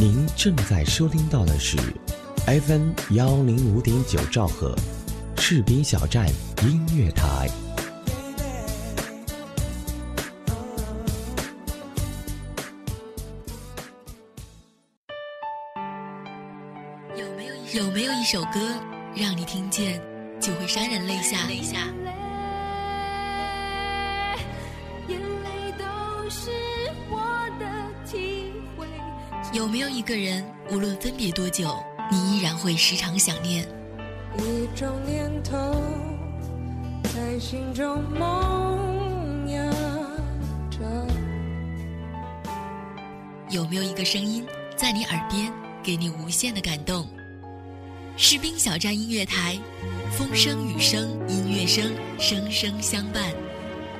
您正在收听到的是 FM 幺零五点九兆赫，士兵小站音乐台。有没有有没有一首歌，让你听见就会潸然泪下？没有一个人，无论分别多久，你依然会时常想念？一种念头在心中萌芽着。有没有一个声音在你耳边，给你无限的感动？士兵小站音乐台，风声雨声音乐声，声声相伴。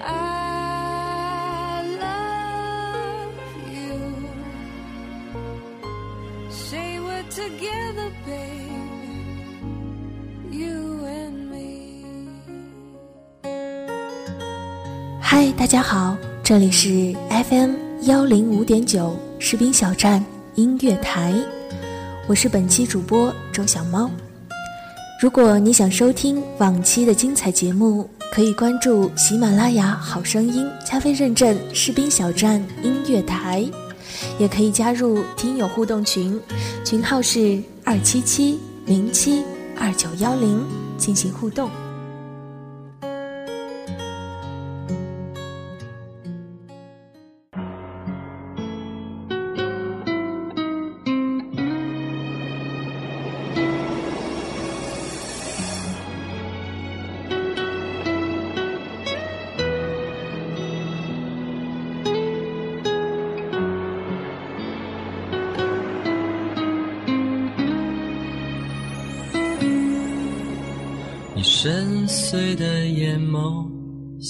嗨，大家好，这里是 FM 幺零五点九士兵小站音乐台，我是本期主播周小猫。如果你想收听往期的精彩节目，可以关注喜马拉雅好声音加菲认证士兵小站音乐台，也可以加入听友互动群，群号是二七七零七二九幺零进行互动。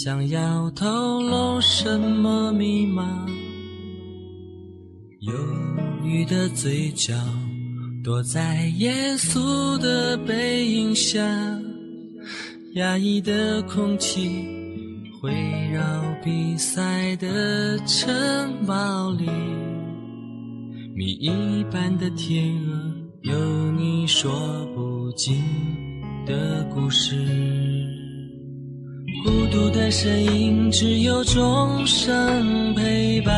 想要透露什么密码？忧郁的嘴角，躲在严肃的背影下。压抑的空气，围绕比赛的城堡里。谜一般的天鹅，有你说不尽。的故事，孤独的身影，只有钟声陪伴。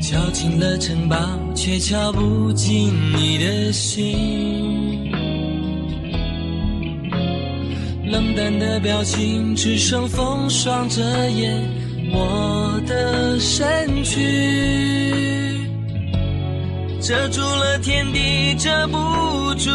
敲进了城堡，却敲不进你的心。冷淡的表情，只剩风霜遮掩我的身躯。遮住了天地，遮不住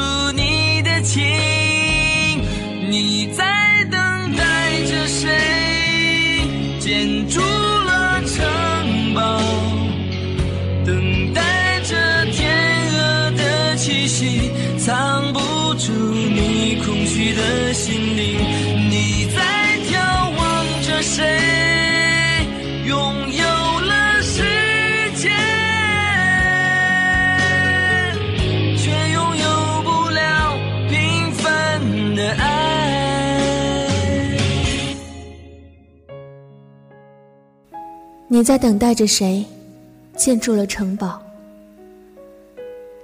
你在等待着谁？建筑了城堡，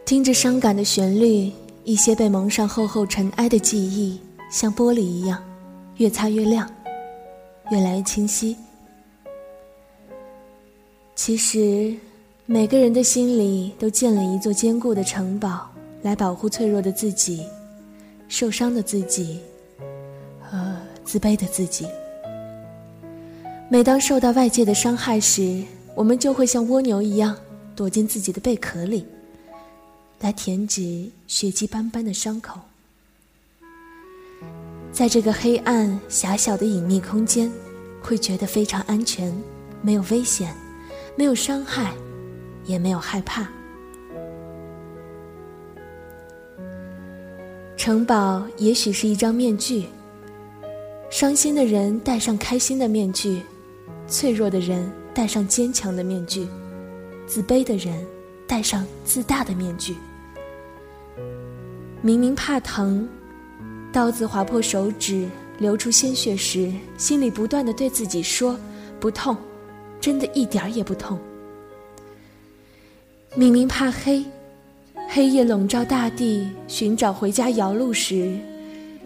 听着伤感的旋律，一些被蒙上厚厚尘埃的记忆，像玻璃一样，越擦越亮，越来越清晰。其实，每个人的心里都建了一座坚固的城堡，来保护脆弱的自己、受伤的自己和自卑的自己。每当受到外界的伤害时，我们就会像蜗牛一样躲进自己的贝壳里，来填止血迹斑斑的伤口。在这个黑暗狭小的隐秘空间，会觉得非常安全，没有危险，没有伤害，也没有害怕。城堡也许是一张面具，伤心的人戴上开心的面具。脆弱的人戴上坚强的面具，自卑的人戴上自大的面具。明明怕疼，刀子划破手指流出鲜血时，心里不断的对自己说：“不痛，真的一点儿也不痛。”明明怕黑，黑夜笼罩大地，寻找回家遥路时，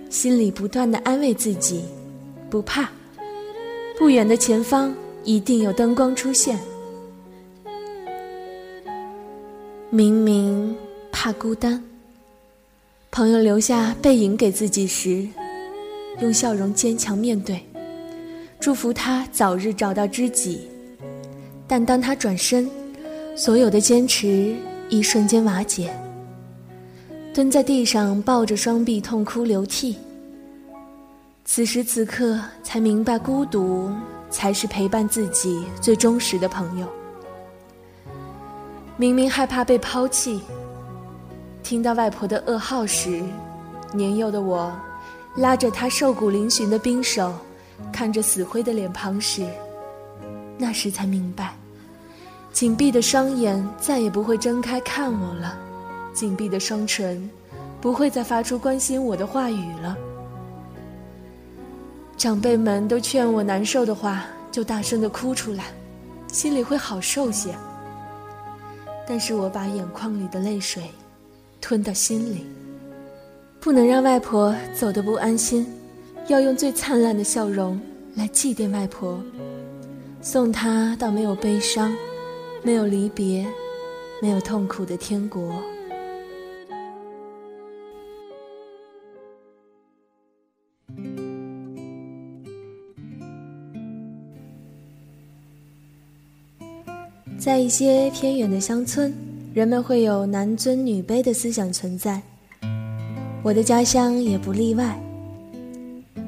心里不断的安慰自己：不怕，不远的前方一定有灯光出现。明明怕孤单，朋友留下背影给自己时，用笑容坚强面对，祝福他早日找到知己。但当他转身，所有的坚持一瞬间瓦解，蹲在地上抱着双臂痛哭流涕。此时此刻才明白，孤独才是陪伴自己最忠实的朋友。明明害怕被抛弃，听到外婆的噩耗时，年幼的我拉着她瘦骨嶙峋的冰手，看着死灰的脸庞时，那时才明白。紧闭的双眼再也不会睁开看我了，紧闭的双唇不会再发出关心我的话语了。长辈们都劝我难受的话就大声的哭出来，心里会好受些。但是我把眼眶里的泪水吞到心里，不能让外婆走得不安心，要用最灿烂的笑容来祭奠外婆，送她到没有悲伤。没有离别，没有痛苦的天国。在一些偏远的乡村，人们会有男尊女卑的思想存在。我的家乡也不例外。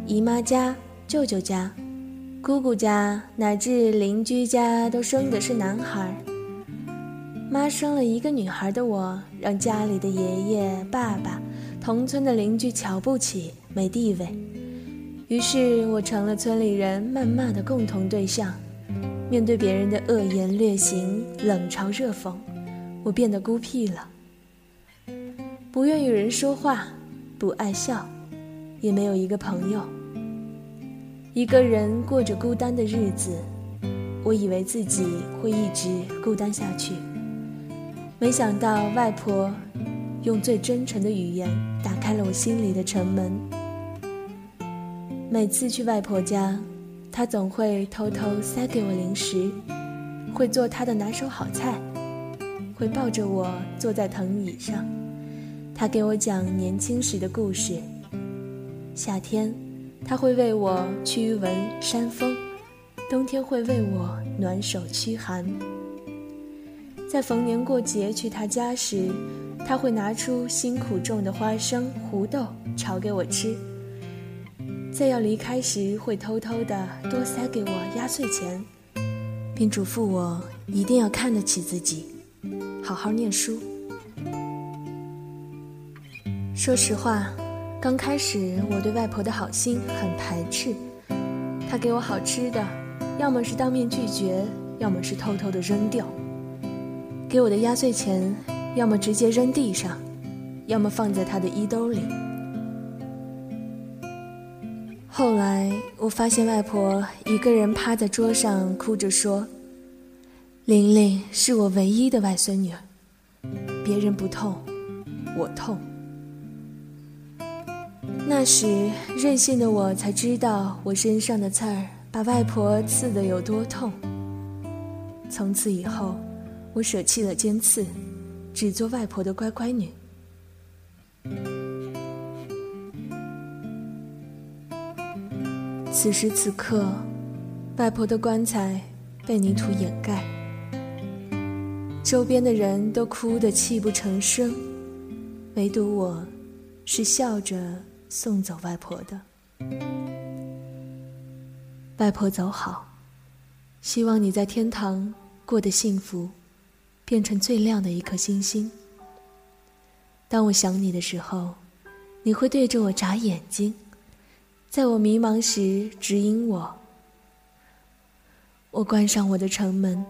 姨妈家、舅舅家。姑姑家乃至邻居家都生的是男孩。妈生了一个女孩的我，让家里的爷爷、爸爸、同村的邻居瞧不起，没地位。于是我成了村里人谩骂的共同对象。面对别人的恶言劣行、冷嘲热讽，我变得孤僻了，不愿与人说话，不爱笑，也没有一个朋友。一个人过着孤单的日子，我以为自己会一直孤单下去。没想到外婆用最真诚的语言打开了我心里的城门。每次去外婆家，他总会偷偷塞给我零食，会做他的拿手好菜，会抱着我坐在藤椅上，他给我讲年轻时的故事。夏天。他会为我驱蚊扇风，冬天会为我暖手驱寒。在逢年过节去他家时，他会拿出辛苦种的花生、胡豆炒给我吃。在要离开时，会偷偷的多塞给我压岁钱，并嘱咐我一定要看得起自己，好好念书。说实话。刚开始，我对外婆的好心很排斥。她给我好吃的，要么是当面拒绝，要么是偷偷的扔掉。给我的压岁钱，要么直接扔地上，要么放在她的衣兜里。后来，我发现外婆一个人趴在桌上哭着说：“玲玲是我唯一的外孙女，别人不痛，我痛。”那时，任性的我才知道，我身上的刺儿把外婆刺得有多痛。从此以后，我舍弃了尖刺，只做外婆的乖乖女。此时此刻，外婆的棺材被泥土掩盖，周边的人都哭得泣不成声，唯独我，是笑着。送走外婆的，外婆走好，希望你在天堂过得幸福，变成最亮的一颗星星。当我想你的时候，你会对着我眨眼睛，在我迷茫时指引我。我关上我的城门，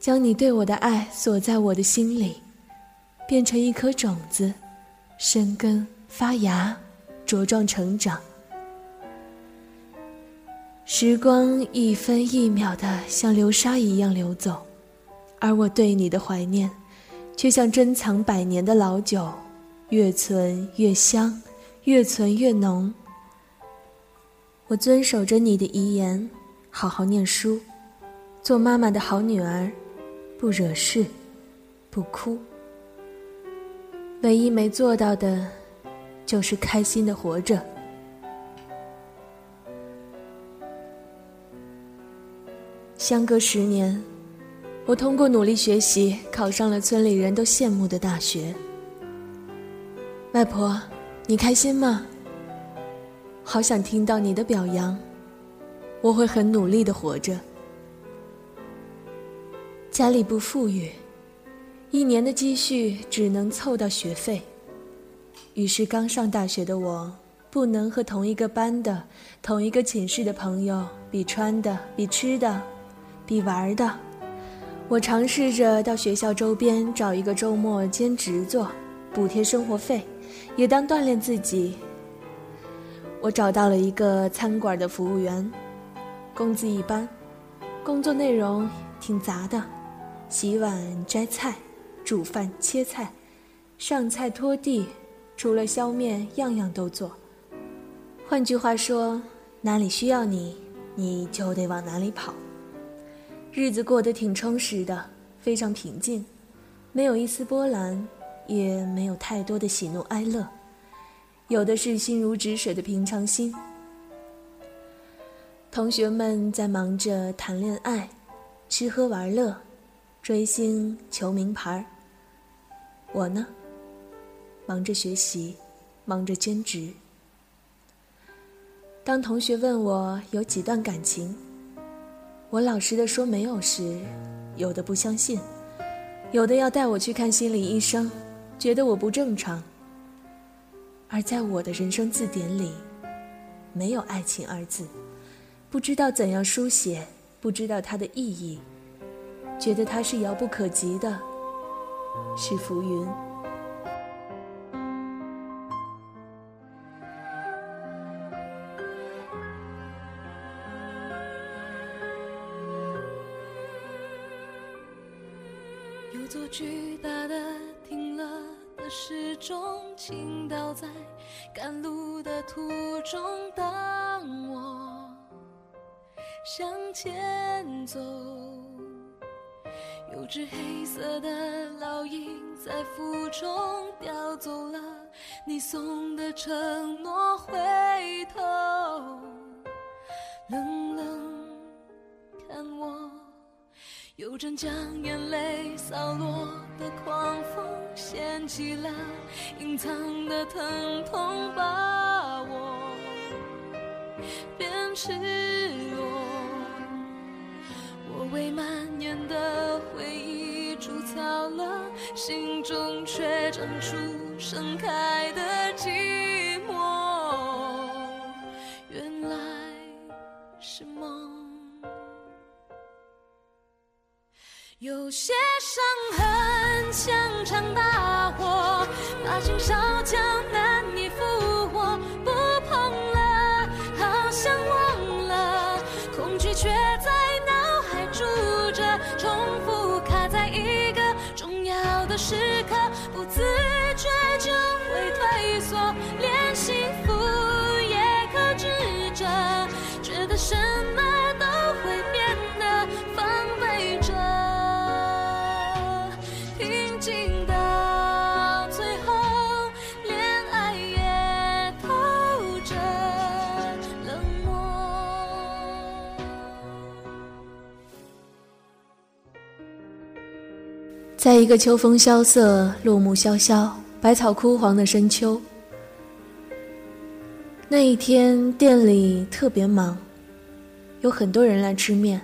将你对我的爱锁在我的心里，变成一颗种子，生根发芽。茁壮成长，时光一分一秒的像流沙一样流走，而我对你的怀念，却像珍藏百年的老酒，越存越香，越存越浓。我遵守着你的遗言，好好念书，做妈妈的好女儿，不惹事，不哭。唯一没做到的，就是开心的活着。相隔十年，我通过努力学习，考上了村里人都羡慕的大学。外婆，你开心吗？好想听到你的表扬，我会很努力的活着。家里不富裕，一年的积蓄只能凑到学费，于是刚上大学的我，不能和同一个班的、同一个寝室的朋友比穿的、比吃的。比玩的，我尝试着到学校周边找一个周末兼职做，补贴生活费，也当锻炼自己。我找到了一个餐馆的服务员，工资一般，工作内容挺杂的，洗碗、摘菜、煮饭、切菜、上菜、拖地，除了削面，样样都做。换句话说，哪里需要你，你就得往哪里跑。日子过得挺充实的，非常平静，没有一丝波澜，也没有太多的喜怒哀乐，有的是心如止水的平常心。同学们在忙着谈恋爱、吃喝玩乐、追星、求名牌我呢，忙着学习，忙着兼职。当同学问我有几段感情？我老实的说，没有时，有的不相信，有的要带我去看心理医生，觉得我不正常。而在我的人生字典里，没有爱情二字，不知道怎样书写，不知道它的意义，觉得它是遥不可及的，是浮云。巨大的停了的时钟，倾倒在赶路的途中。当我向前走，有只黑色的老鹰在腹中叼走了你送的承诺。回头，冷冷看我。有阵将眼泪扫落的狂风，掀起了隐藏的疼痛，把我变赤裸。我为蔓延的回忆筑草了，心中却长出盛开的寂有些伤痕像场大火，把心烧焦，难以复在一个秋风萧瑟、落木萧萧、百草枯黄的深秋，那一天店里特别忙，有很多人来吃面。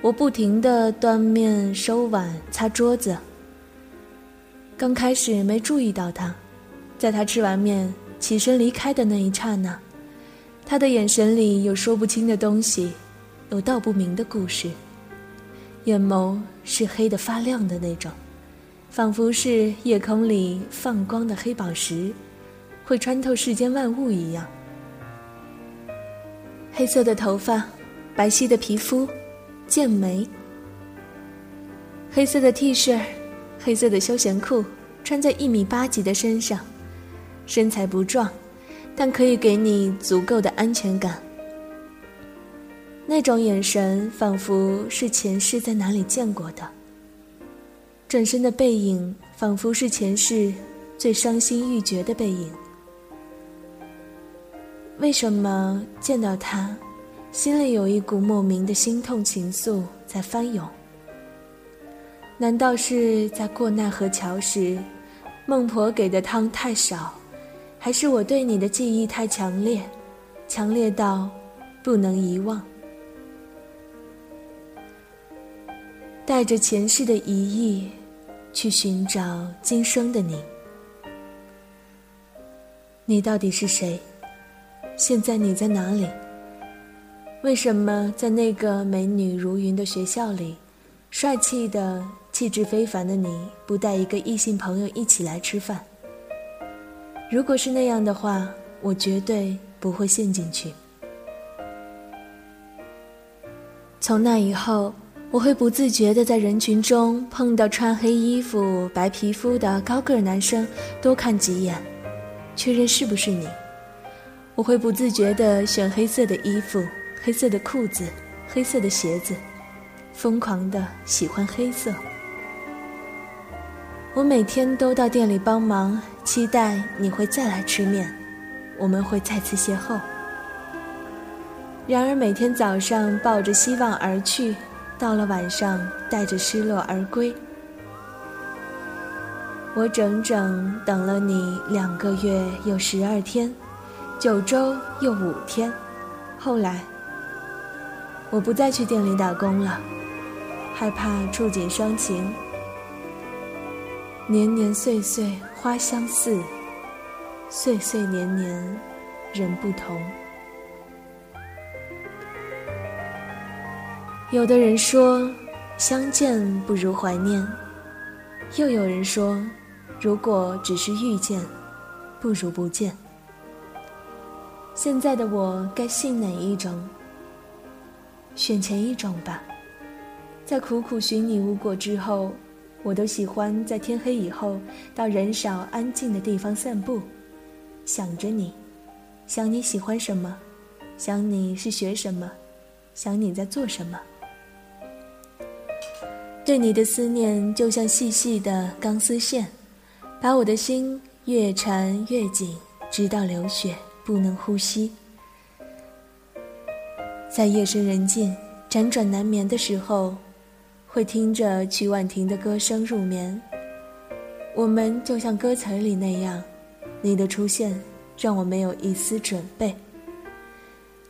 我不停地端面、收碗、擦桌子。刚开始没注意到他，在他吃完面起身离开的那一刹那，他的眼神里有说不清的东西，有道不明的故事。眼眸是黑的发亮的那种，仿佛是夜空里放光的黑宝石，会穿透世间万物一样。黑色的头发，白皙的皮肤，剑眉。黑色的 T 恤，黑色的休闲裤，穿在一米八几的身上，身材不壮，但可以给你足够的安全感。那种眼神，仿佛是前世在哪里见过的。转身的背影，仿佛是前世最伤心欲绝的背影。为什么见到他，心里有一股莫名的心痛情愫在翻涌？难道是在过奈何桥时，孟婆给的汤太少，还是我对你的记忆太强烈，强烈到不能遗忘？带着前世的疑义，去寻找今生的你。你到底是谁？现在你在哪里？为什么在那个美女如云的学校里，帅气的、气质非凡的你不带一个异性朋友一起来吃饭？如果是那样的话，我绝对不会陷进去。从那以后。我会不自觉地在人群中碰到穿黑衣服、白皮肤的高个男生，多看几眼，确认是不是你。我会不自觉地选黑色的衣服、黑色的裤子、黑色的鞋子，疯狂地喜欢黑色。我每天都到店里帮忙，期待你会再来吃面，我们会再次邂逅。然而每天早上抱着希望而去。到了晚上，带着失落而归。我整整等了你两个月又十二天，九周又五天。后来，我不再去店里打工了，害怕触景伤情。年年岁岁花相似，岁岁年年人不同。有的人说，相见不如怀念；又有人说，如果只是遇见，不如不见。现在的我该信哪一种？选前一种吧。在苦苦寻你无果之后，我都喜欢在天黑以后到人少安静的地方散步，想着你，想你喜欢什么，想你是学什么，想你在做什么。对你的思念就像细细的钢丝线，把我的心越缠越紧，直到流血不能呼吸。在夜深人静、辗转难眠的时候，会听着曲婉婷的歌声入眠。我们就像歌词里那样，你的出现让我没有一丝准备。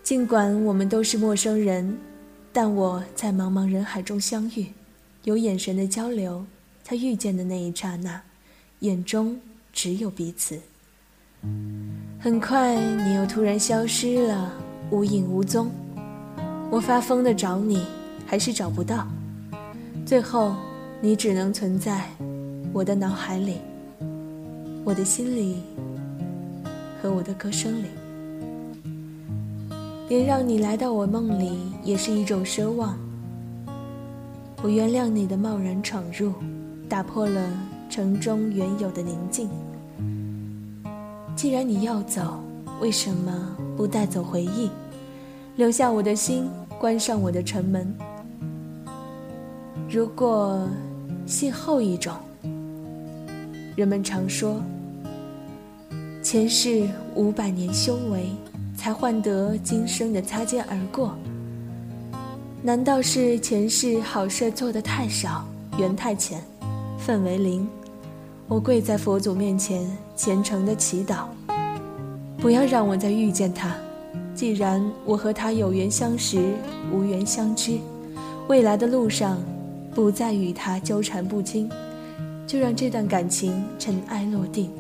尽管我们都是陌生人，但我在茫茫人海中相遇。有眼神的交流，在遇见的那一刹那，眼中只有彼此。很快，你又突然消失了，无影无踪。我发疯的找你，还是找不到。最后，你只能存在我的脑海里、我的心里和我的歌声里。连让你来到我梦里，也是一种奢望。我原谅你的贸然闯入，打破了城中原有的宁静。既然你要走，为什么不带走回忆，留下我的心，关上我的城门？如果信后一种，人们常说，前世五百年修为，才换得今生的擦肩而过。难道是前世好事做得太少，缘太浅，分为零？我跪在佛祖面前，虔诚的祈祷，不要让我再遇见他。既然我和他有缘相识，无缘相知，未来的路上不再与他纠缠不清，就让这段感情尘埃落定。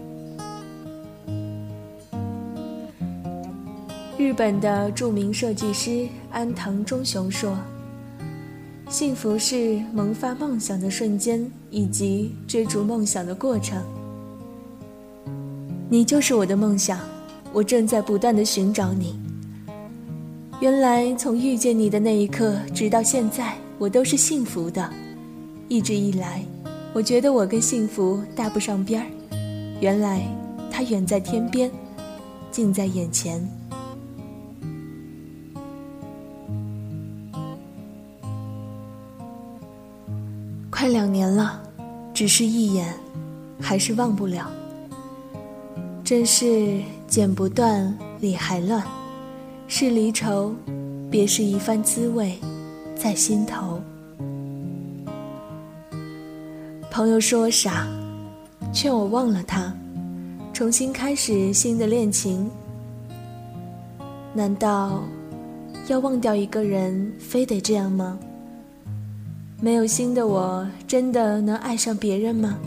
日本的著名设计师安藤忠雄说。幸福是萌发梦想的瞬间，以及追逐梦想的过程。你就是我的梦想，我正在不断的寻找你。原来从遇见你的那一刻，直到现在，我都是幸福的。一直以来，我觉得我跟幸福搭不上边儿，原来它远在天边，近在眼前。快两年了，只是一眼，还是忘不了。真是剪不断，理还乱，是离愁，别是一番滋味，在心头。朋友说我傻，劝我忘了他，重新开始新的恋情。难道要忘掉一个人，非得这样吗？没有心的我，真的能爱上别人吗？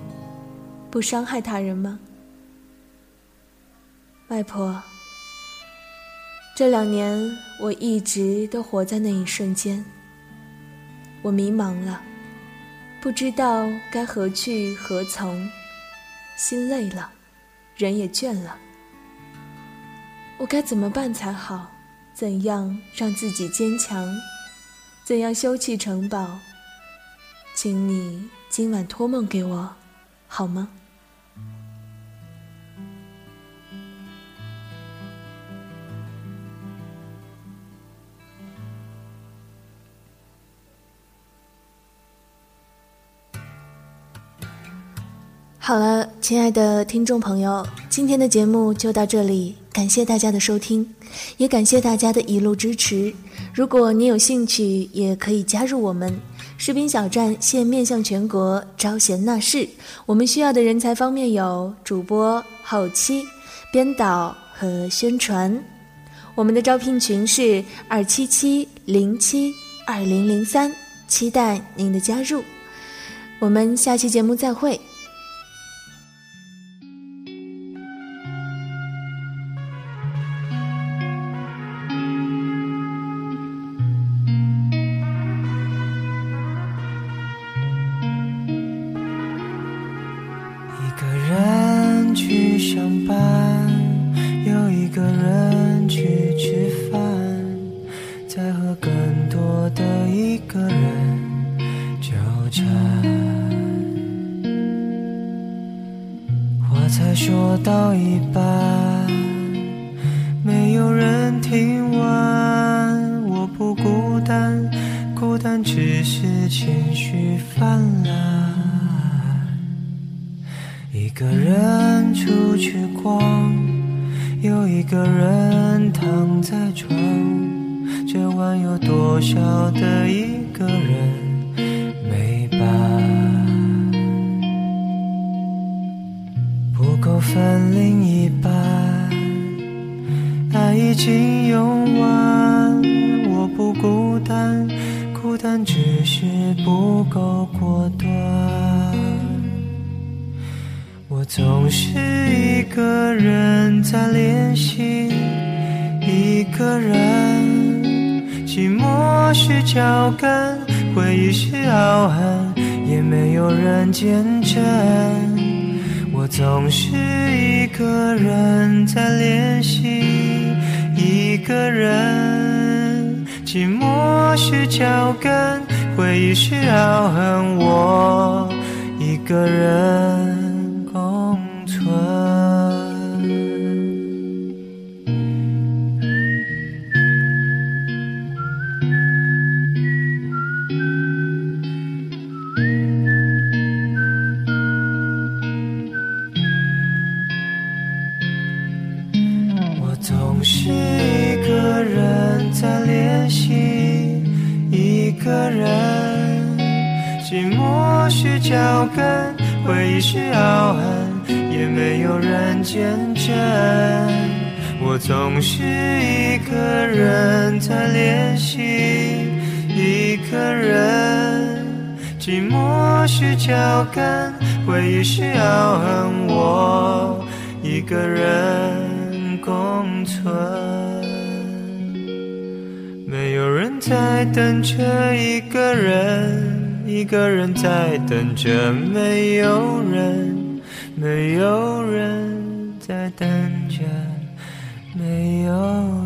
不伤害他人吗？外婆，这两年我一直都活在那一瞬间，我迷茫了。不知道该何去何从，心累了，人也倦了。我该怎么办才好？怎样让自己坚强？怎样修砌城堡？请你今晚托梦给我，好吗？好了，亲爱的听众朋友，今天的节目就到这里，感谢大家的收听，也感谢大家的一路支持。如果你有兴趣，也可以加入我们士兵小站，现面向全国招贤纳士。我们需要的人才方面有主播、后期、编导和宣传。我们的招聘群是二七七零七二零零三，期待您的加入。我们下期节目再会。一个人出去逛，又一个人躺在床。这晚有多少的一个人没伴？不够分另一半，爱已经用完。我不孤单，孤单只是不够果断。我总是一个人在练习，一个人。寂寞是脚跟，回忆是傲寒，也没有人见证。我总是一个人在练习，一个人，寂寞是脚跟，回忆是傲寒，我一个人回忆是傲寒，也没有人见证。我总是一个人在练习，一个人。寂寞是脚跟，回忆是傲恨，我一个人共存。没有人在等着一个人。一个人在等着，没有人，没有人在等着，没有。